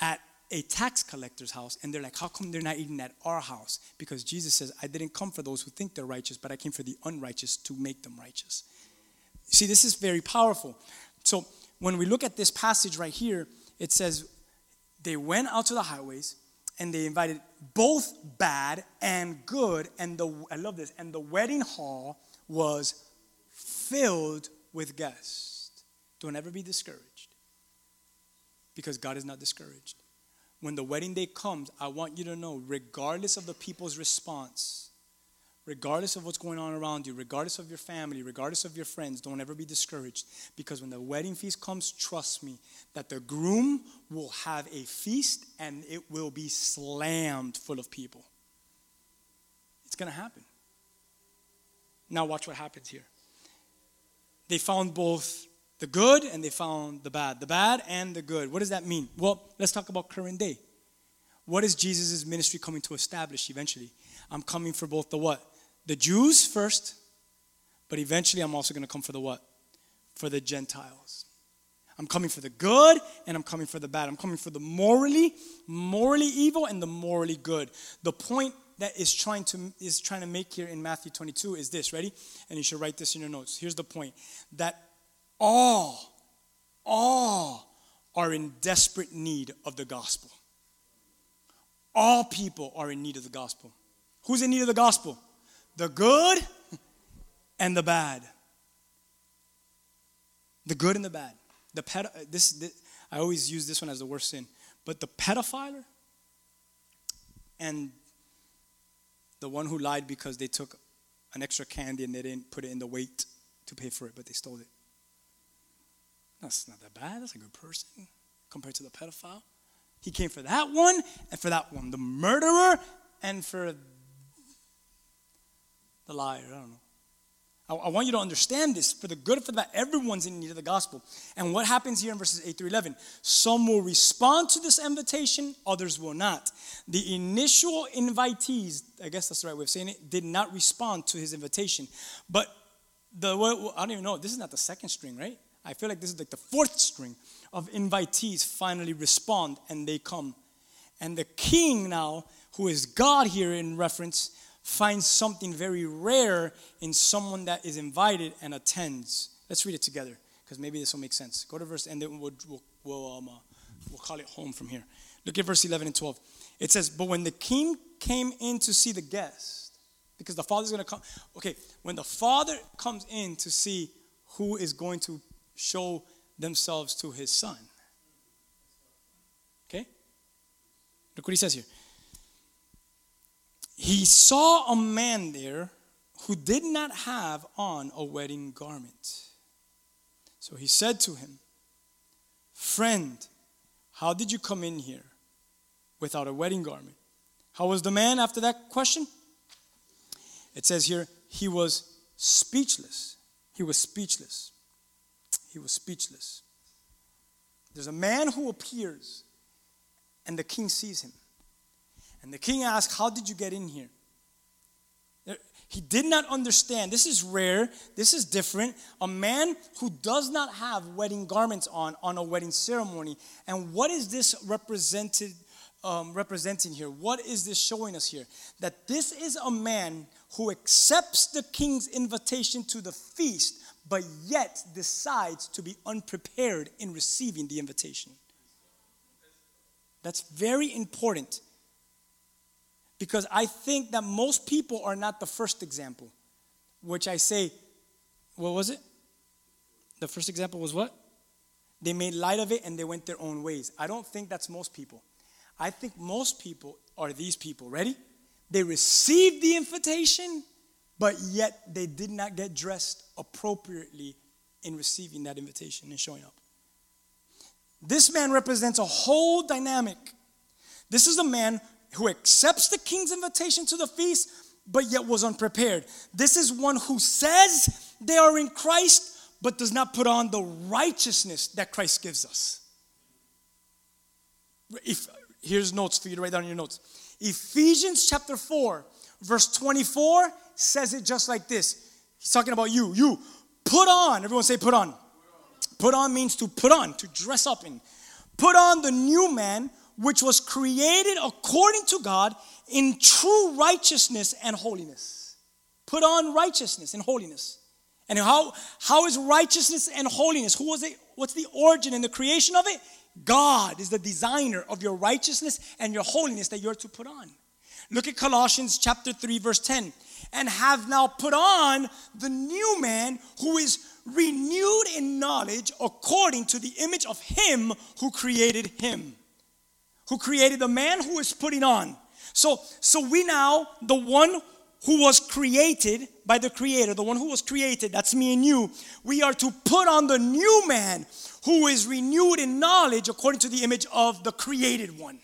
at a tax collector's house. And they're like, How come they're not eating at our house? Because Jesus says, I didn't come for those who think they're righteous, but I came for the unrighteous to make them righteous. See, this is very powerful. So when we look at this passage right here, it says they went out to the highways and they invited both bad and good. And the I love this. And the wedding hall was filled with guests. Don't ever be discouraged. Because God is not discouraged. When the wedding day comes, I want you to know, regardless of the people's response, regardless of what's going on around you, regardless of your family, regardless of your friends, don't ever be discouraged. Because when the wedding feast comes, trust me that the groom will have a feast and it will be slammed full of people. It's going to happen. Now, watch what happens here. They found both the good and they found the bad. The bad and the good. What does that mean? Well, let's talk about current day. What is Jesus' ministry coming to establish eventually? I'm coming for both the what? The Jews first, but eventually I'm also going to come for the what? For the Gentiles. I'm coming for the good and I'm coming for the bad. I'm coming for the morally, morally evil and the morally good. The point that is trying to is trying to make here in Matthew 22 is this, ready? And you should write this in your notes. Here's the point that all all are in desperate need of the gospel. All people are in need of the gospel. Who's in need of the gospel? The good and the bad. The good and the bad. The ped- uh, this, this I always use this one as the worst sin, but the pedophile and the one who lied because they took an extra candy and they didn't put it in the weight to pay for it, but they stole it. That's not that bad. That's a good person compared to the pedophile. He came for that one and for that one, the murderer and for the liar. I don't know. I, I want you to understand this for the good for the bad. Everyone's in need of the gospel. And what happens here in verses 8 through 11? Some will respond to this invitation, others will not. The initial invitees, I guess that's the right way of saying it, did not respond to his invitation. But the, I don't even know, this is not the second string, right? I feel like this is like the fourth string of invitees finally respond and they come. And the king now, who is God here in reference, finds something very rare in someone that is invited and attends. Let's read it together because maybe this will make sense. Go to verse, and then we'll, we'll, we'll, um, uh, we'll call it home from here. Look at verse 11 and 12. It says, But when the king came in to see the guest, because the father's going to come. Okay, when the father comes in to see who is going to show themselves to his son. Okay? Look what he says here. He saw a man there who did not have on a wedding garment. So he said to him, Friend, how did you come in here without a wedding garment? How was the man after that question? It says here, he was speechless. He was speechless. He was speechless. There's a man who appears, and the king sees him. And the king asked, How did you get in here? He did not understand. This is rare. This is different. A man who does not have wedding garments on on a wedding ceremony. And what is this represented um, representing here? What is this showing us here? That this is a man who accepts the king's invitation to the feast, but yet decides to be unprepared in receiving the invitation. That's very important because I think that most people are not the first example, which I say, what was it? The first example was what? They made light of it and they went their own ways. I don't think that's most people. I think most people are these people. Ready? They received the invitation, but yet they did not get dressed appropriately in receiving that invitation and showing up. This man represents a whole dynamic. This is a man who accepts the king's invitation to the feast, but yet was unprepared. This is one who says they are in Christ, but does not put on the righteousness that Christ gives us. If, here's notes for you to write down in your notes. Ephesians chapter 4, verse 24 says it just like this. He's talking about you. You put on, everyone say put on. Put on means to put on, to dress up in. Put on the new man which was created according to God in true righteousness and holiness. Put on righteousness and holiness. And how, how is righteousness and holiness? Who was it? What's the origin and the creation of it? God is the designer of your righteousness and your holiness that you're to put on. Look at Colossians chapter 3 verse 10. And have now put on the new man who is renewed in knowledge according to the image of him who created him who created the man who is putting on. So, so we now, the one who was created by the creator, the one who was created, that's me and you, we are to put on the new man who is renewed in knowledge according to the image of the created one.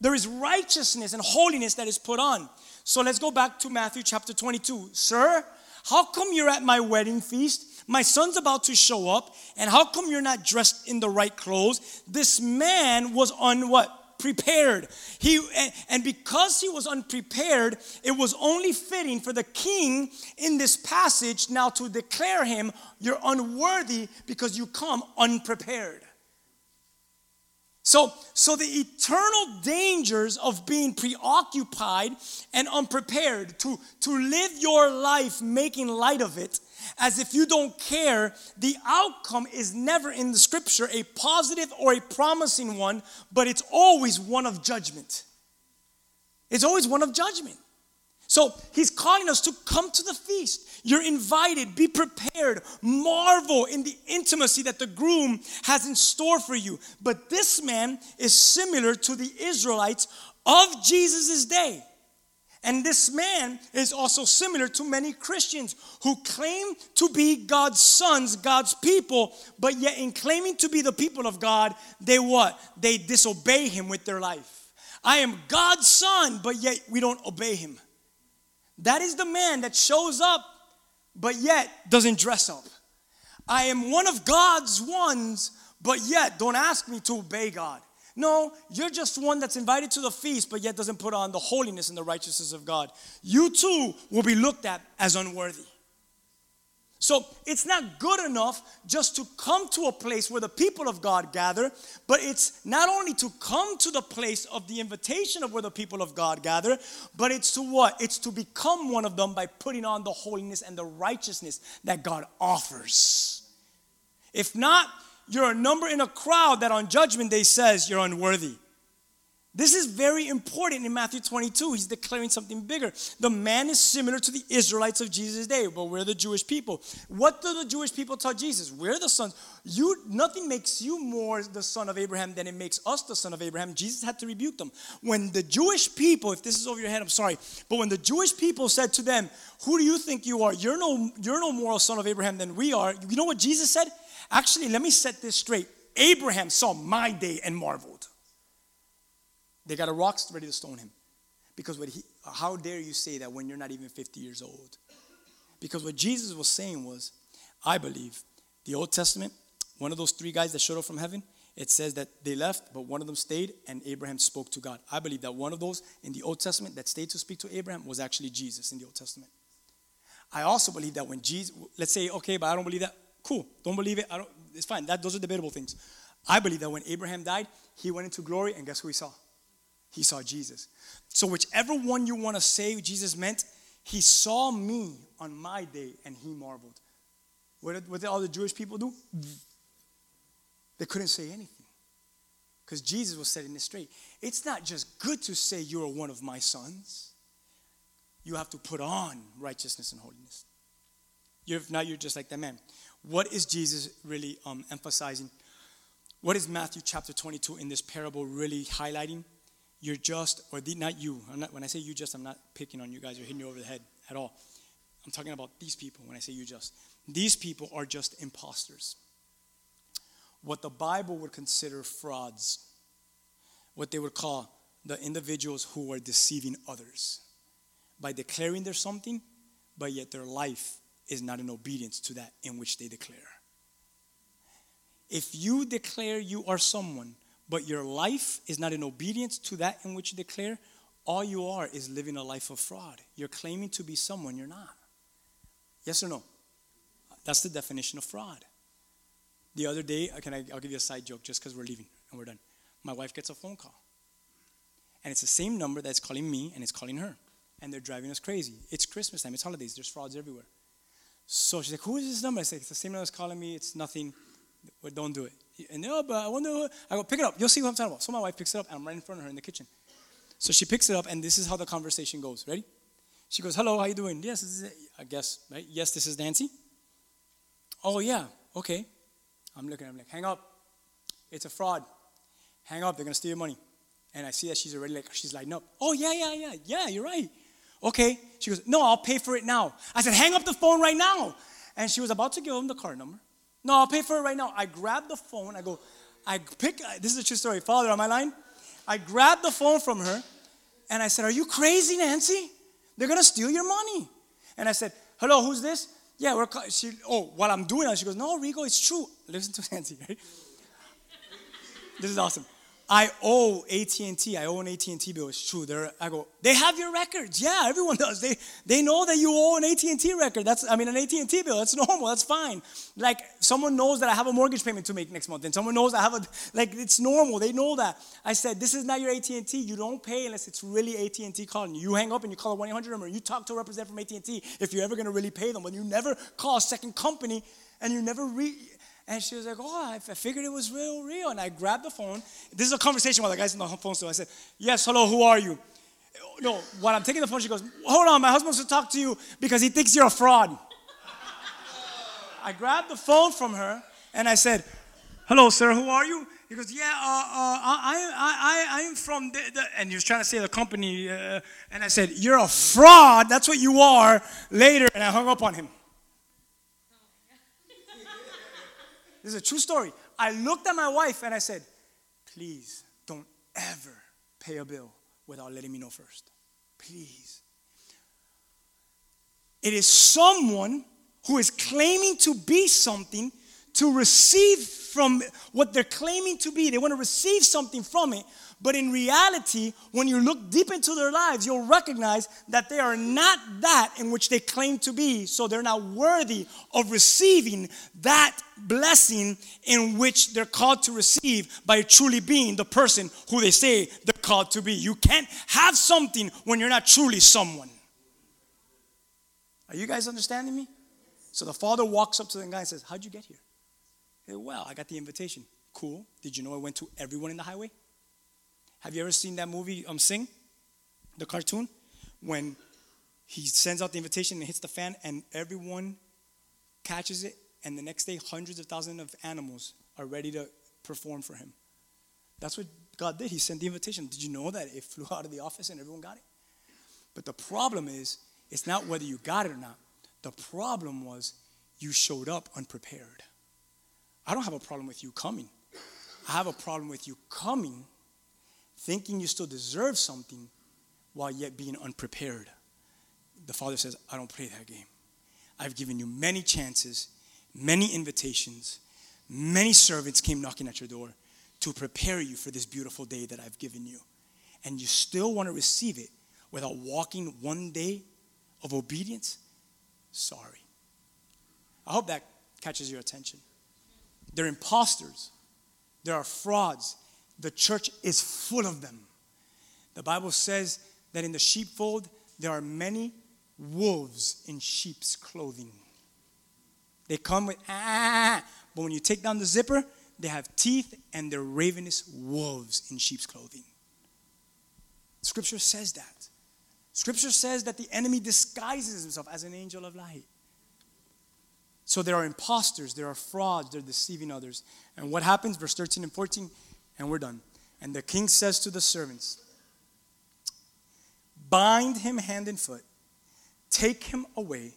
There is righteousness and holiness that is put on. So let's go back to Matthew chapter 22. Sir, how come you're at my wedding feast, My son's about to show up, and how come you're not dressed in the right clothes? This man was on what? Prepared. He and, because he was unprepared, it was only fitting for the king in this passage now to declare him, You're unworthy because you come unprepared. So, so the eternal dangers of being preoccupied and unprepared to, to live your life making light of it as if you don't care, the outcome is never in the scripture a positive or a promising one, but it's always one of judgment. It's always one of judgment. So he's calling us to come to the feast. You're invited, be prepared, marvel in the intimacy that the groom has in store for you. But this man is similar to the Israelites of Jesus' day. And this man is also similar to many Christians who claim to be God's sons, God's people, but yet in claiming to be the people of God, they what? They disobey him with their life. I am God's son, but yet we don't obey him. That is the man that shows up, but yet doesn't dress up. I am one of God's ones, but yet don't ask me to obey God. No, you're just one that's invited to the feast, but yet doesn't put on the holiness and the righteousness of God. You too will be looked at as unworthy. So it's not good enough just to come to a place where the people of God gather, but it's not only to come to the place of the invitation of where the people of God gather, but it's to what? It's to become one of them by putting on the holiness and the righteousness that God offers. If not, you're a number in a crowd that on judgment day says you're unworthy. This is very important in Matthew 22. He's declaring something bigger. The man is similar to the Israelites of Jesus' day, but we're the Jewish people. What do the Jewish people tell Jesus? We're the sons. You nothing makes you more the son of Abraham than it makes us the son of Abraham. Jesus had to rebuke them. When the Jewish people, if this is over your head, I'm sorry, but when the Jewish people said to them, Who do you think you are? You're no, you're no more a son of Abraham than we are. You know what Jesus said? Actually, let me set this straight. Abraham saw my day and marveled. They got a rock ready to stone him. Because what he, how dare you say that when you're not even 50 years old? Because what Jesus was saying was, I believe, the Old Testament, one of those three guys that showed up from heaven, it says that they left, but one of them stayed, and Abraham spoke to God. I believe that one of those in the Old Testament that stayed to speak to Abraham was actually Jesus in the Old Testament. I also believe that when Jesus, let's say, okay, but I don't believe that. Cool, don't believe it. I don't. It's fine. That those are debatable things. I believe that when Abraham died, he went into glory, and guess who he saw? he saw Jesus. So, whichever one you want to say Jesus meant, he saw me on my day and he marveled. What did, what did all the Jewish people do? They couldn't say anything because Jesus was setting it straight. It's not just good to say you are one of my sons, you have to put on righteousness and holiness. You're, you're just like that man. What is Jesus really um, emphasizing? What is Matthew chapter 22 in this parable really highlighting? you're just, or the, not you. Not, when I say you just, I'm not picking on you guys or hitting you over the head at all. I'm talking about these people when I say you just. These people are just imposters. What the Bible would consider frauds, what they would call the individuals who are deceiving others by declaring there's something, but yet their life is not in obedience to that in which they declare. If you declare you are someone but your life is not in obedience to that in which you declare, all you are is living a life of fraud. You're claiming to be someone you're not. Yes or no? That's the definition of fraud. The other day, I can I, I'll give you a side joke just because we're leaving and we're done. My wife gets a phone call. And it's the same number that's calling me and it's calling her. And they're driving us crazy. It's Christmas time, it's holidays, there's frauds everywhere. So she's like, Who is this number? I say, It's the same number that's calling me, it's nothing. Well, don't do it. And no, but I wonder. Who, I go, pick it up. You'll see what I'm talking about. So my wife picks it up, and I'm right in front of her in the kitchen. So she picks it up, and this is how the conversation goes. Ready? She goes, "Hello, how you doing?" Yes, this is I guess right. Yes, this is Nancy. Oh yeah, okay. I'm looking. I'm like, hang up. It's a fraud. Hang up. They're gonna steal your money. And I see that she's already like she's lighting up. Oh yeah, yeah, yeah, yeah. You're right. Okay. She goes, no, I'll pay for it now. I said, hang up the phone right now. And she was about to give him the card number. No, I'll pay for it right now. I grab the phone. I go, I pick, this is a true story. Father, on my line? I grabbed the phone from her and I said, Are you crazy, Nancy? They're going to steal your money. And I said, Hello, who's this? Yeah, we're. She. Oh, while I'm doing that, she goes, "No, Rigo, it's true." Listen to Nancy, right? This is awesome. I owe AT&T. I owe an AT&T bill. It's true. They're, I go, they have your records. Yeah, everyone does. They they know that you owe an AT&T record. That's I mean an AT&T bill. That's normal. That's fine. Like someone knows that I have a mortgage payment to make next month, and someone knows I have a like it's normal. They know that. I said this is not your AT&T. You don't pay unless it's really AT&T calling you. You hang up and you call a 1-800 number. You talk to a representative from AT&T if you're ever going to really pay them. But you never call a second company, and you never re. And she was like, Oh, I figured it was real, real. And I grabbed the phone. This is a conversation while the guy's on the phone still. I said, Yes, hello, who are you? No, while I'm taking the phone, she goes, Hold on, my husband wants to talk to you because he thinks you're a fraud. I grabbed the phone from her and I said, Hello, sir, who are you? He goes, Yeah, uh, uh, I, I, I, I'm from the, the, and he was trying to say the company. Uh, and I said, You're a fraud. That's what you are later. And I hung up on him. This is a true story. I looked at my wife and I said, Please don't ever pay a bill without letting me know first. Please. It is someone who is claiming to be something to receive from what they're claiming to be. They want to receive something from it. But in reality, when you look deep into their lives, you'll recognize that they are not that in which they claim to be. So they're not worthy of receiving that blessing in which they're called to receive by truly being the person who they say they're called to be. You can't have something when you're not truly someone. Are you guys understanding me? So the father walks up to the guy and says, How'd you get here? He said, Well, I got the invitation. Cool. Did you know it went to everyone in the highway? Have you ever seen that movie, um, Sing? The cartoon? When he sends out the invitation and hits the fan, and everyone catches it, and the next day, hundreds of thousands of animals are ready to perform for him. That's what God did. He sent the invitation. Did you know that it flew out of the office and everyone got it? But the problem is, it's not whether you got it or not. The problem was you showed up unprepared. I don't have a problem with you coming. I have a problem with you coming thinking you still deserve something while yet being unprepared. The father says, I don't play that game. I've given you many chances, many invitations, many servants came knocking at your door to prepare you for this beautiful day that I've given you. And you still want to receive it without walking one day of obedience? Sorry. I hope that catches your attention. They're imposters, there are frauds. The church is full of them. The Bible says that in the sheepfold there are many wolves in sheep's clothing. They come with ah, but when you take down the zipper, they have teeth and they're ravenous wolves in sheep's clothing. Scripture says that. Scripture says that the enemy disguises himself as an angel of light. So there are imposters, there are frauds, they're deceiving others. And what happens? Verse 13 and 14, and we're done. And the king says to the servants, Bind him hand and foot, take him away,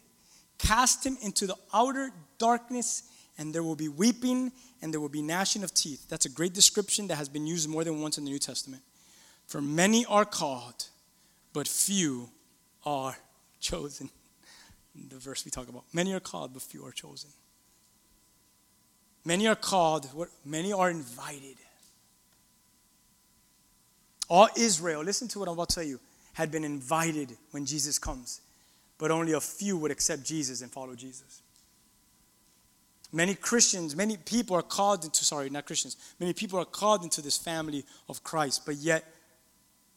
cast him into the outer darkness, and there will be weeping and there will be gnashing of teeth. That's a great description that has been used more than once in the New Testament. For many are called, but few are chosen. The verse we talk about. Many are called, but few are chosen. Many are called, many are invited. All Israel, listen to what I'm about to tell you, had been invited when Jesus comes, but only a few would accept Jesus and follow Jesus. Many Christians, many people are called into, sorry, not Christians, many people are called into this family of Christ, but yet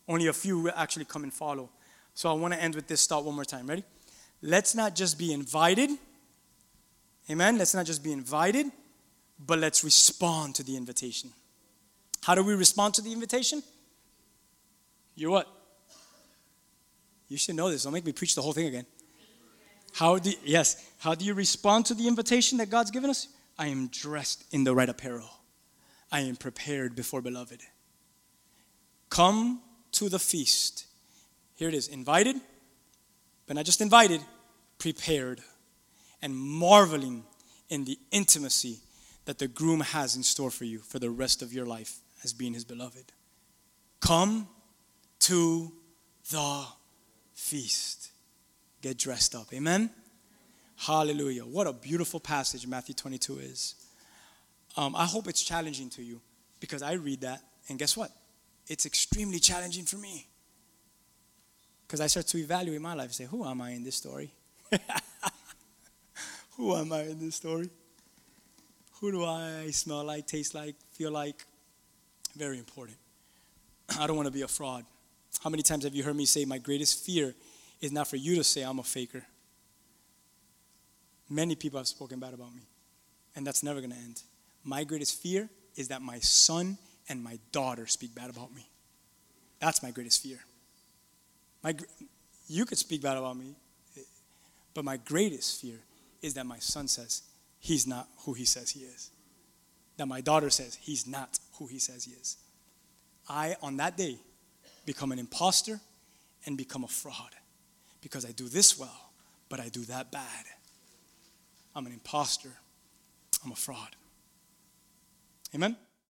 only a few will actually come and follow. So I want to end with this thought one more time. Ready? Let's not just be invited. Amen. Let's not just be invited, but let's respond to the invitation. How do we respond to the invitation? You're what? You should know this. Don't make me preach the whole thing again. How do yes, how do you respond to the invitation that God's given us? I am dressed in the right apparel. I am prepared before beloved. Come to the feast. Here it is, invited, but not just invited, prepared and marveling in the intimacy that the groom has in store for you for the rest of your life as being his beloved. Come to the feast. Get dressed up. Amen? Hallelujah. What a beautiful passage Matthew 22 is. Um, I hope it's challenging to you because I read that, and guess what? It's extremely challenging for me. Because I start to evaluate my life and say, who am I in this story? who am I in this story? Who do I smell like, taste like, feel like? Very important. I don't want to be a fraud. How many times have you heard me say, my greatest fear is not for you to say I'm a faker? Many people have spoken bad about me, and that's never going to end. My greatest fear is that my son and my daughter speak bad about me. That's my greatest fear. My, you could speak bad about me, but my greatest fear is that my son says he's not who he says he is. That my daughter says he's not who he says he is. I, on that day, become an imposter and become a fraud because I do this well, but I do that bad. I'm an imposter. I'm a fraud. Amen?